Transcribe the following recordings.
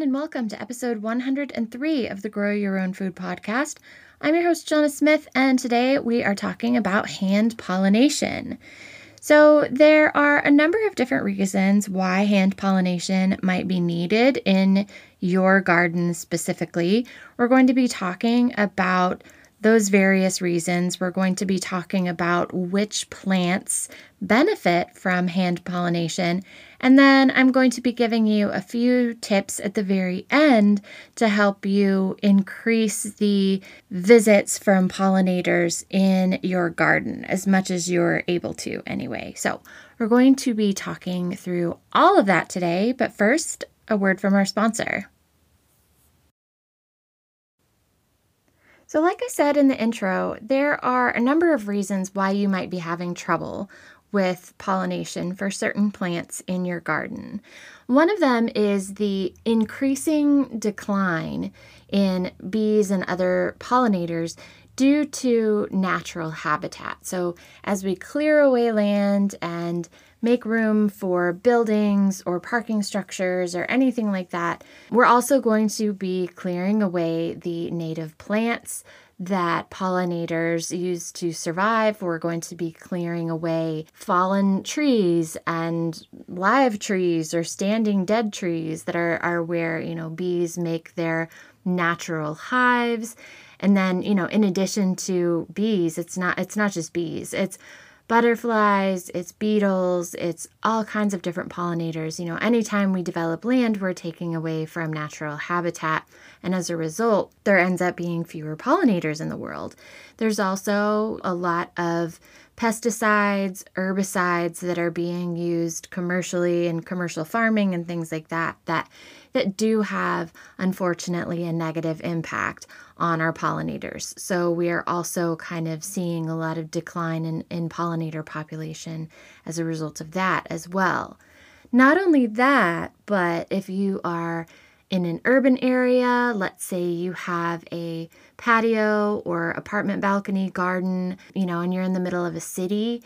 Everyone, and welcome to episode 103 of the Grow Your Own Food podcast. I'm your host, Jonna Smith, and today we are talking about hand pollination. So, there are a number of different reasons why hand pollination might be needed in your garden specifically. We're going to be talking about those various reasons. We're going to be talking about which plants benefit from hand pollination. And then I'm going to be giving you a few tips at the very end to help you increase the visits from pollinators in your garden as much as you're able to, anyway. So, we're going to be talking through all of that today. But first, a word from our sponsor. So, like I said in the intro, there are a number of reasons why you might be having trouble with pollination for certain plants in your garden. One of them is the increasing decline in bees and other pollinators due to natural habitat. So, as we clear away land and make room for buildings or parking structures or anything like that. We're also going to be clearing away the native plants that pollinators use to survive. We're going to be clearing away fallen trees and live trees or standing dead trees that are, are where, you know, bees make their natural hives. And then, you know, in addition to bees, it's not it's not just bees. It's butterflies, it's beetles, it's all kinds of different pollinators. You know, anytime we develop land, we're taking away from natural habitat. And as a result, there ends up being fewer pollinators in the world. There's also a lot of pesticides, herbicides that are being used commercially in commercial farming and things like that that that do have unfortunately a negative impact on our pollinators. So we are also kind of seeing a lot of decline in, in pollinator population as a result of that as well. Not only that, but if you are in an urban area, let's say you have a patio or apartment balcony garden, you know, and you're in the middle of a city,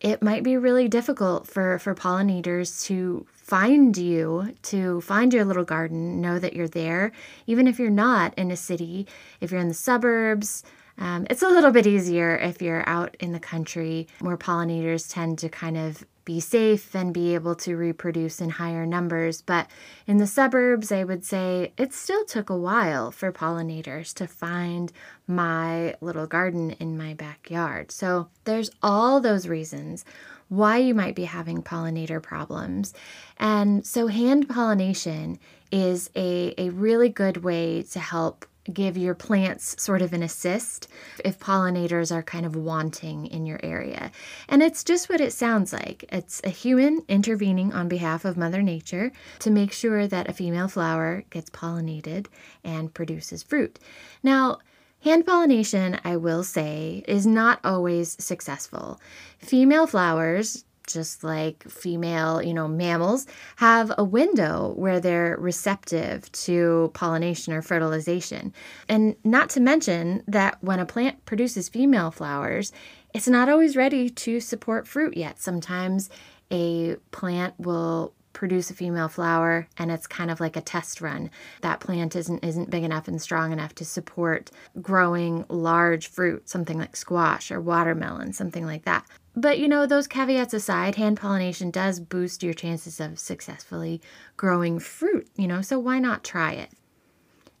it might be really difficult for, for pollinators to find you, to find your little garden, know that you're there, even if you're not in a city, if you're in the suburbs. Um, it's a little bit easier if you're out in the country where pollinators tend to kind of be safe and be able to reproduce in higher numbers. But in the suburbs, I would say it still took a while for pollinators to find my little garden in my backyard. So there's all those reasons why you might be having pollinator problems. And so, hand pollination is a, a really good way to help give your plants sort of an assist if pollinators are kind of wanting in your area. And it's just what it sounds like it's a human intervening on behalf of Mother Nature to make sure that a female flower gets pollinated and produces fruit. Now, Hand pollination, I will say, is not always successful. Female flowers, just like female, you know, mammals, have a window where they're receptive to pollination or fertilization. And not to mention that when a plant produces female flowers, it's not always ready to support fruit yet. Sometimes a plant will produce a female flower and it's kind of like a test run. That plant isn't isn't big enough and strong enough to support growing large fruit, something like squash or watermelon, something like that. But you know, those caveats aside, hand pollination does boost your chances of successfully growing fruit, you know, so why not try it?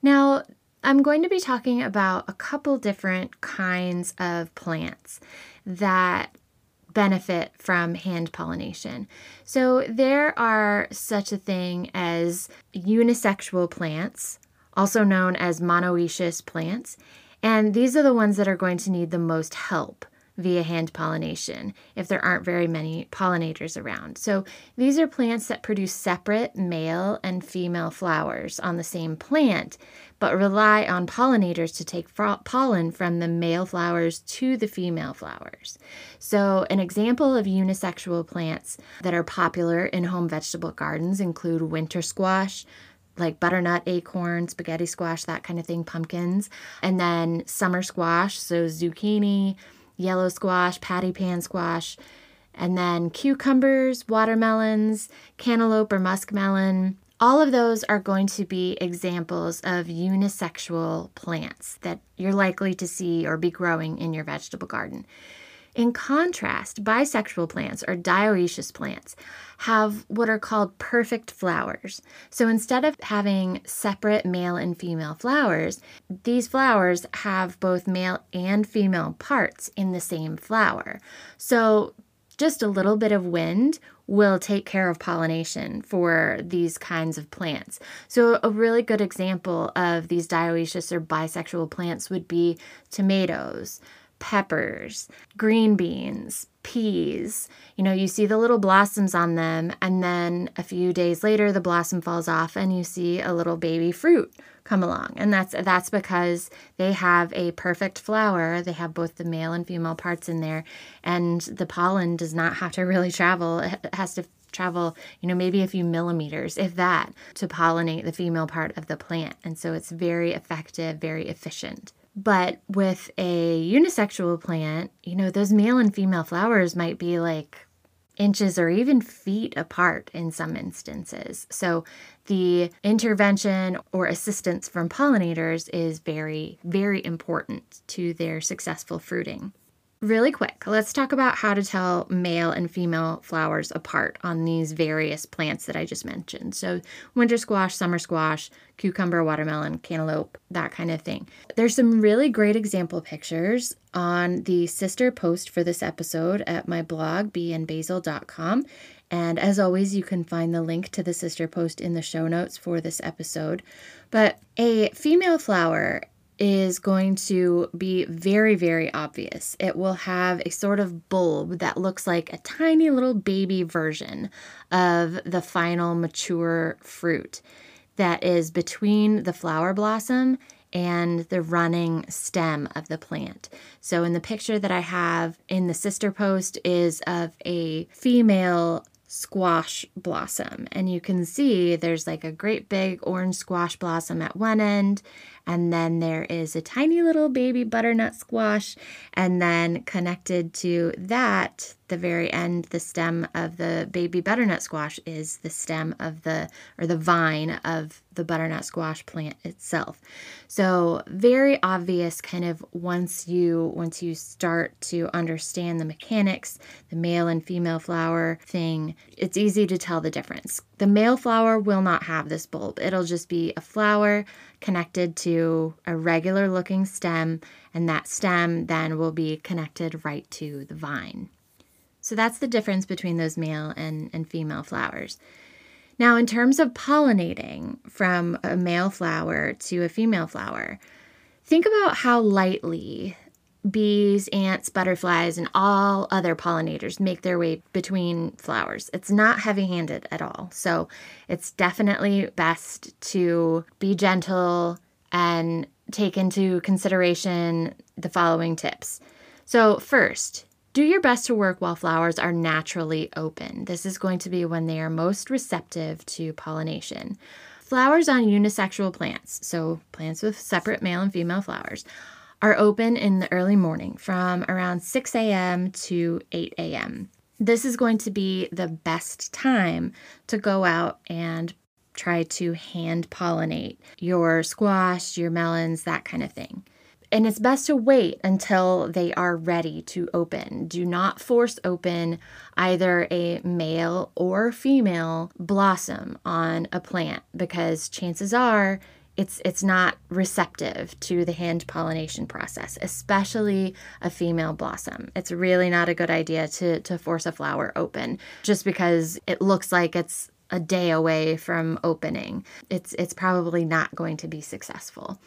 Now, I'm going to be talking about a couple different kinds of plants that benefit from hand pollination. So there are such a thing as unisexual plants, also known as monoecious plants, and these are the ones that are going to need the most help via hand pollination if there aren't very many pollinators around. So these are plants that produce separate male and female flowers on the same plant, but rely on pollinators to take pollen from the male flowers to the female flowers. So, an example of unisexual plants that are popular in home vegetable gardens include winter squash, like butternut, acorn, spaghetti squash, that kind of thing, pumpkins. And then summer squash, so zucchini, yellow squash, patty pan squash. And then cucumbers, watermelons, cantaloupe or muskmelon. All of those are going to be examples of unisexual plants that you're likely to see or be growing in your vegetable garden. In contrast, bisexual plants or dioecious plants have what are called perfect flowers. So instead of having separate male and female flowers, these flowers have both male and female parts in the same flower. So just a little bit of wind will take care of pollination for these kinds of plants. So, a really good example of these dioecious or bisexual plants would be tomatoes, peppers, green beans, peas. You know, you see the little blossoms on them, and then a few days later, the blossom falls off, and you see a little baby fruit come along. And that's that's because they have a perfect flower. They have both the male and female parts in there, and the pollen does not have to really travel. It has to travel, you know, maybe a few millimeters, if that, to pollinate the female part of the plant. And so it's very effective, very efficient. But with a unisexual plant, you know, those male and female flowers might be like inches or even feet apart in some instances. So the intervention or assistance from pollinators is very, very important to their successful fruiting. Really quick, let's talk about how to tell male and female flowers apart on these various plants that I just mentioned. So, winter squash, summer squash, cucumber, watermelon, cantaloupe, that kind of thing. There's some really great example pictures on the sister post for this episode at my blog, beeandbasil.com. And as always, you can find the link to the sister post in the show notes for this episode. But a female flower is going to be very, very obvious. It will have a sort of bulb that looks like a tiny little baby version of the final mature fruit that is between the flower blossom and the running stem of the plant. So in the picture that I have in the sister post is of a female squash blossom and you can see there's like a great big orange squash blossom at one end and then there is a tiny little baby butternut squash. And then connected to that, the very end, the stem of the baby butternut squash is the stem of the, or the vine of the butternut squash plant itself. So very obvious kind of once you, once you start to understand the mechanics, the male and female flower thing, it's easy to tell the difference. The male flower will not have this bulb. It'll just be a flower connected to a regular looking stem, and that stem then will be connected right to the vine. So that's the difference between those male and, and female flowers. Now, in terms of pollinating from a male flower to a female flower, think about how lightly bees, ants, butterflies, and all other pollinators make their way between flowers. It's not heavy handed at all. So it's definitely best to be gentle and take into consideration the following tips. So, first, do your best to work while flowers are naturally open. This is going to be when they are most receptive to pollination. Flowers on unisexual plants, so plants with separate male and female flowers, are open in the early morning from around 6 a.m. to 8 a.m. This is going to be the best time to go out and try to hand pollinate your squash, your melons, that kind of thing. And it's best to wait until they are ready to open. Do not force open either a male or female blossom on a plant because chances are it's it's not receptive to the hand pollination process, especially a female blossom. It's really not a good idea to to force a flower open just because it looks like it's a day away from opening. It's it's probably not going to be successful.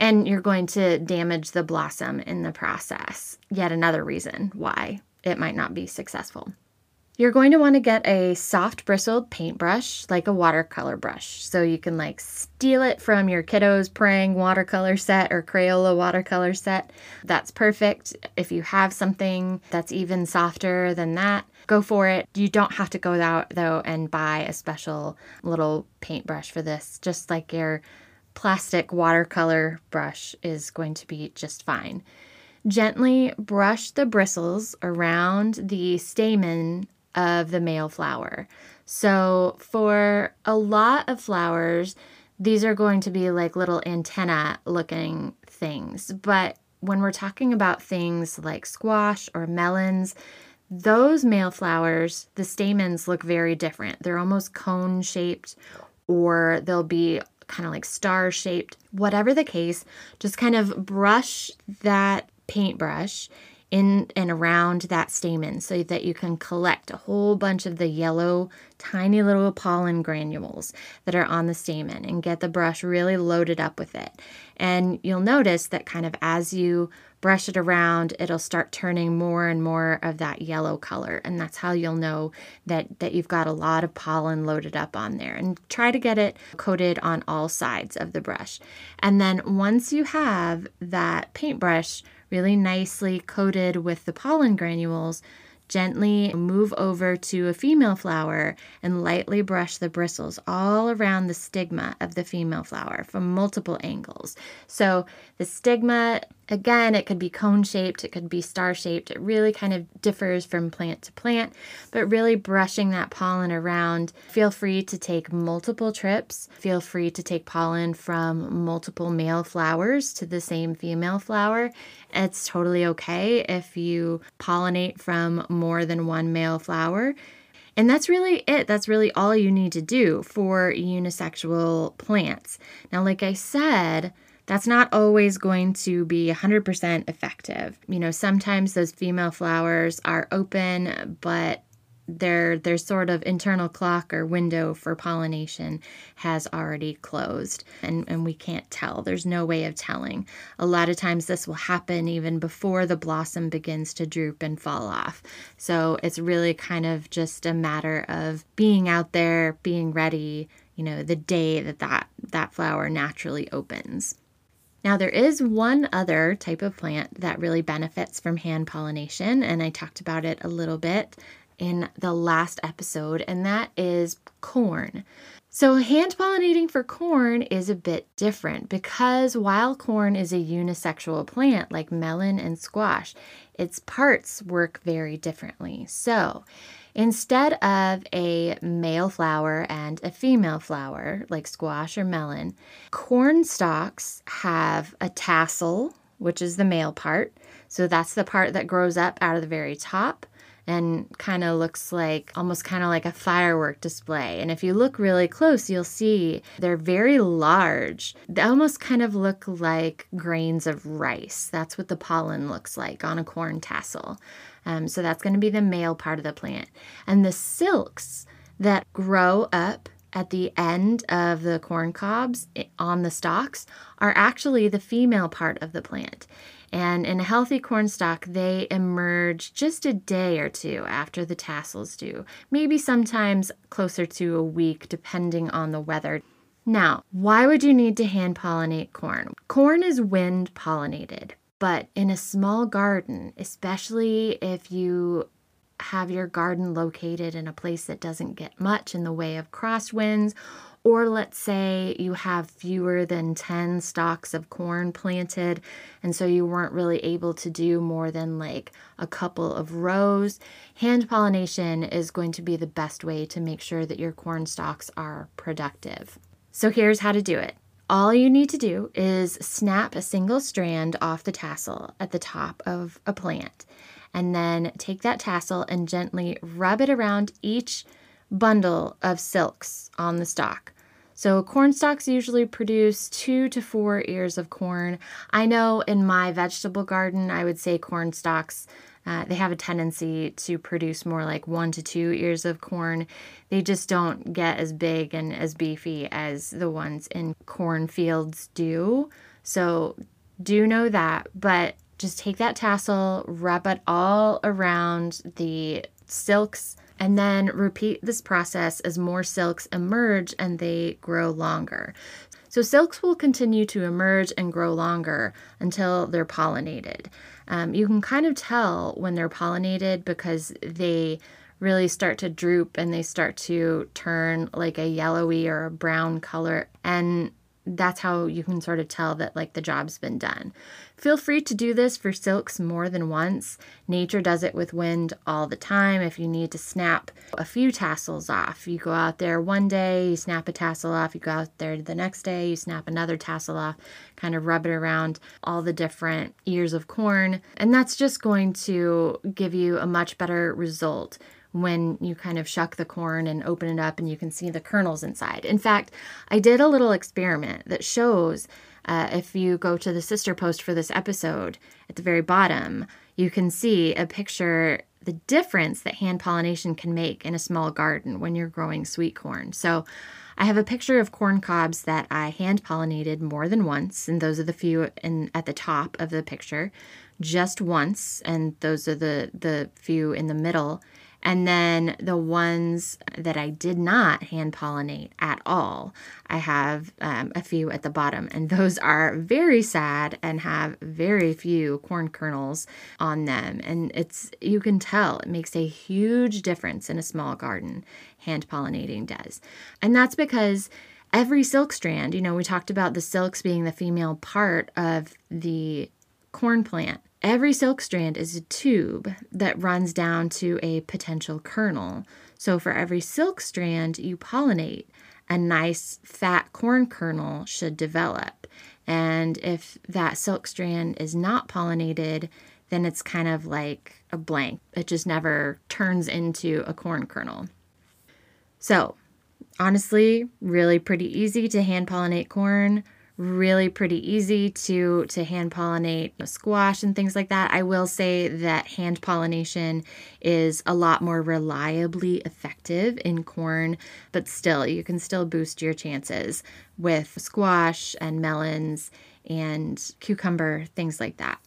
And you're going to damage the blossom in the process. Yet another reason why it might not be successful. You're going to want to get a soft bristled paintbrush, like a watercolor brush. So you can like steal it from your kiddo's Prang watercolor set or Crayola watercolor set. That's perfect. If you have something that's even softer than that, go for it. You don't have to go out though and buy a special little paintbrush for this. Just like your plastic watercolor brush is going to be just fine. Gently brush the bristles around the stamen of the male flower. So, for a lot of flowers, these are going to be like little antenna looking things. But when we're talking about things like squash or melons, those male flowers, the stamens look very different. They're almost cone shaped or they'll be kind of like star shaped. Whatever the case, just kind of brush that paintbrush in and around that stamen so that you can collect a whole bunch of the yellow, tiny little pollen granules that are on the stamen and get the brush really loaded up with it. And you'll notice that kind of as you brush it around, it'll start turning more and more of that yellow color. And that's how you'll know that, that you've got a lot of pollen loaded up on there. And try to get it coated on all sides of the brush. And then once you have that paintbrush really nicely coated with the pollen granules, gently move over to a female flower and lightly brush the bristles all around the stigma of the female flower from multiple angles. So the stigma Again, it could be cone shaped, it could be star shaped. It really kind of differs from plant to plant, but really brushing that pollen around. Feel free to take multiple trips. Feel free to take pollen from multiple male flowers to the same female flower. It's totally okay if you pollinate from more than one male flower. And that's really it. That's really all you need to do for unisexual plants. Now, like I said, that's not always going to be 100% effective. You know, sometimes those female flowers are open, but their their sort of internal clock or window for pollination has already closed and, and we can't tell. There's no way of telling. A lot of times this will happen even before the blossom begins to droop and fall off. So it's really kind of just a matter of being out there being ready you know the day that that, that flower naturally opens now, there is one other type of plant that really benefits from hand pollination, and I talked about it a little bit in the last episode, and that is corn. So, hand pollinating for corn is a bit different because while corn is a unisexual plant like melon and squash, its parts work very differently. So, Instead of a male flower and a female flower, like squash or melon, corn stalks have a tassel, which is the male part. So that's the part that grows up out of the very top and kind of looks like almost kind of like a firework display. And if you look really close, you'll see they're very large. They almost kind of look like grains of rice. That's what the pollen looks like on a corn tassel. Um, so that's going to be the male part of the plant. And the silks that grow up at the end of the corn cobs on the stalks are actually the female part of the plant. And in a healthy corn stalk, they emerge just a day or two after the tassels do, maybe sometimes closer to a week, depending on the weather. Now, why would you need to hand pollinate corn? Corn is wind pollinated. But in a small garden, especially if you have your garden located in a place that doesn't get much in the way of crosswinds, or let's say you have fewer than 10 stalks of corn planted, and so you weren't really able to do more than like a couple of rows, hand pollination is going to be the best way to make sure that your corn stalks are productive. So here's how to do it. All you need to do is snap a single strand off the tassel at the top of a plant, and then take that tassel and gently rub it around each bundle of silks on the stalk. So, corn stalks usually produce two to four ears of corn. I know in my vegetable garden, I would say corn stalks uh, they have a tendency to produce more like one to two ears of corn. They just don't get as big and as beefy as the ones in cornfields do. So do know that, but just take that tassel, wrap it all around the silks, and then repeat this process as more silks emerge and they grow longer. So, silks will continue to emerge and grow longer until they're pollinated. Um, you can kind of tell when they're pollinated because they really start to droop and they start to turn like a yellowy or a brown color. And that's how you can sort of tell that like the job's been done. Feel free to do this for silks more than once. Nature does it with wind all the time. If you need to snap a few tassels off, you go out there one day, you snap a tassel off, you go out there the next day, you snap another tassel off, kind of rub it around all the different ears of corn, and that's just going to give you a much better result when you kind of shuck the corn and open it up and you can see the kernels inside. In fact, I did a little experiment that shows uh, if you go to the sister post for this episode at the very bottom, you can see a picture the difference that hand pollination can make in a small garden when you're growing sweet corn. So, I have a picture of corn cobs that I hand pollinated more than once, and those are the few in at the top of the picture, just once, and those are the the few in the middle. And then the ones that I did not hand pollinate at all, I have um, a few at the bottom. And those are very sad and have very few corn kernels on them. And it's, you can tell it makes a huge difference in a small garden, hand pollinating does. And that's because every silk strand, you know, we talked about the silks being the female part of the corn plant. Every silk strand is a tube that runs down to a potential kernel. So, for every silk strand you pollinate, a nice fat corn kernel should develop. And if that silk strand is not pollinated, then it's kind of like a blank. It just never turns into a corn kernel. So, honestly, really pretty easy to hand pollinate corn really pretty easy to to hand pollinate squash and things like that. I will say that hand pollination is a lot more reliably effective in corn, but still you can still boost your chances with squash and melons and cucumber, things like that.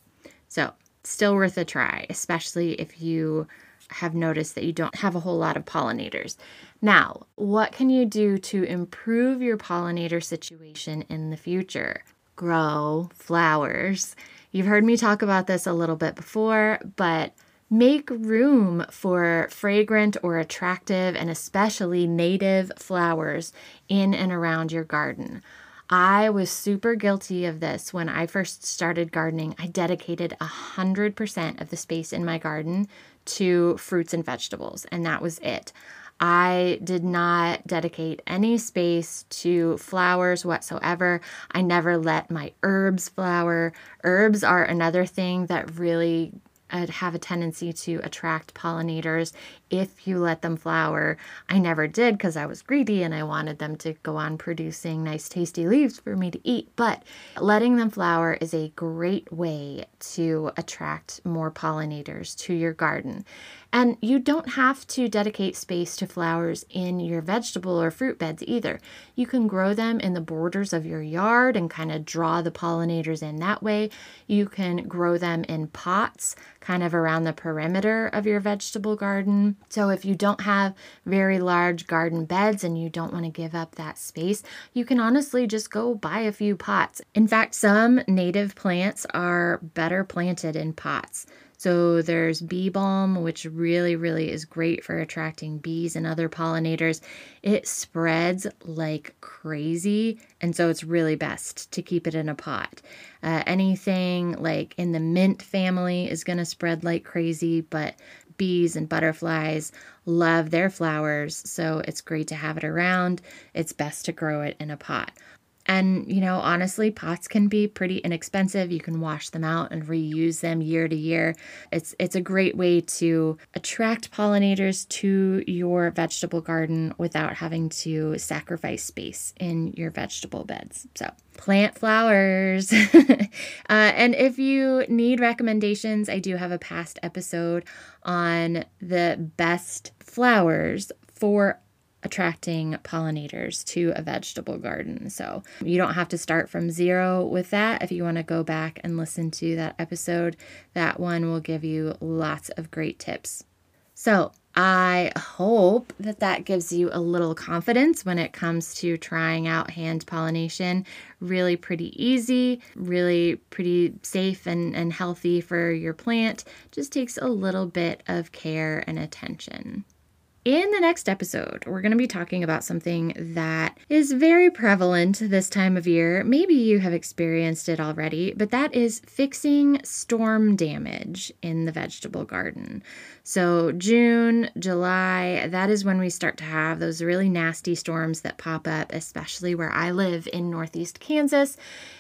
So, still worth a try, especially if you have noticed that you don't have a whole lot of pollinators. Now, what can you do to improve your pollinator situation in the future? Grow flowers. You've heard me talk about this a little bit before, but make room for fragrant or attractive and especially native flowers in and around your garden. I was super guilty of this when I first started gardening. I dedicated 100% of the space in my garden to fruits and vegetables, and that was it. I did not dedicate any space to flowers whatsoever. I never let my herbs flower. Herbs are another thing that really Uh, have a tendency to attract pollinators if you let them flower. I never did because I was greedy and I wanted them to go on producing nice, tasty leaves for me to eat. But letting them flower is a great way to attract more pollinators to your garden. And you don't have to dedicate space to flowers in your vegetable or fruit beds either. You can grow them in the borders of your yard and kind of draw the pollinators in that way. You can grow them in pots kind of around the perimeter of your vegetable garden. So if you don't have very large garden beds and you don't want to give up that space, you can honestly just go buy a few pots. In fact, some native plants are better planted in pots. So there's bee balm, which really, really is great for attracting bees and other pollinators. It spreads like crazy, and so it's really best to keep it in a pot. Uh, anything like in the mint family is going to spread like crazy, but bees and butterflies love their flowers, so it's great to have it around. It's best to grow it in a pot. And, you know, honestly, pots can be pretty inexpensive. You can wash them out and reuse them year to year. It's it's a great way to attract pollinators to your vegetable garden without having to sacrifice space in your vegetable beds. So, plant flowers. uh, and if you need recommendations, I do have a past episode on the best flowers for attracting pollinators to a vegetable garden. So you don't have to start from zero with that. If you want to go back and listen to that episode, that one will give you lots of great tips. So I hope that that gives you a little confidence when it comes to trying out hand pollination. Really pretty easy, really pretty safe and, and healthy for your plant. Just takes a little bit of care and attention. In the next episode, we're going to be talking about something that is very prevalent this time of year. Maybe you have experienced it already, but that is fixing storm damage in the vegetable garden. So, June, July, that is when we start to have those really nasty storms that pop up, especially where I live in Northeast Kansas.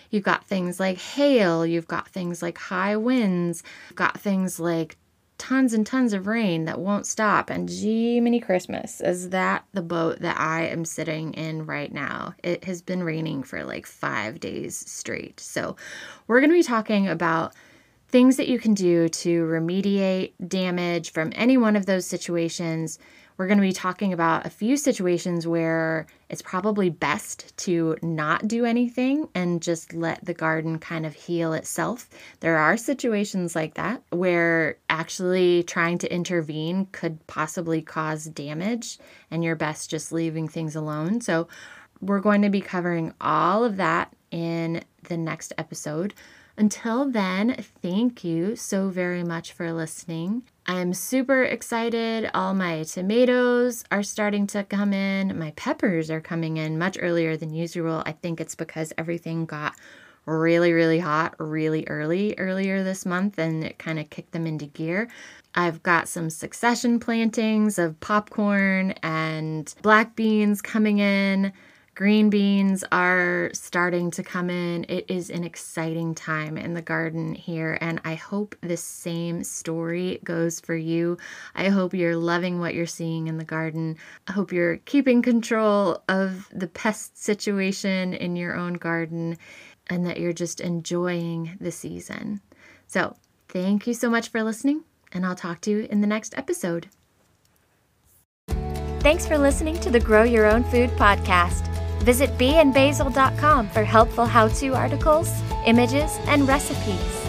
You've got things like hail, you've got things like high winds, you've got things like tons and tons of rain that won't stop. And Jiminy Christmas, is that the boat that I am sitting in right now? It has been raining for like five days straight. So, we're going to be talking about things that you can do to remediate damage from any one of those situations we're going to be talking about a few situations where it's probably best to not do anything and just let the garden kind of heal itself. There are situations like that where actually trying to intervene could possibly cause damage, and you're best just leaving things alone. So, we're going to be covering all of that in the next episode. Until then, thank you so very much for listening. I'm super excited. All my tomatoes are starting to come in. My peppers are coming in much earlier than usual. I think it's because everything got really, really hot really early earlier this month and it kind of kicked them into gear. I've got some succession plantings of popcorn and black beans coming in. Green beans are starting to come in. It is an exciting time in the garden here, and I hope the same story goes for you. I hope you're loving what you're seeing in the garden. I hope you're keeping control of the pest situation in your own garden and that you're just enjoying the season. So, thank you so much for listening, and I'll talk to you in the next episode. Thanks for listening to the Grow Your Own Food podcast. Visit beeandbasil.com for helpful how to articles, images, and recipes.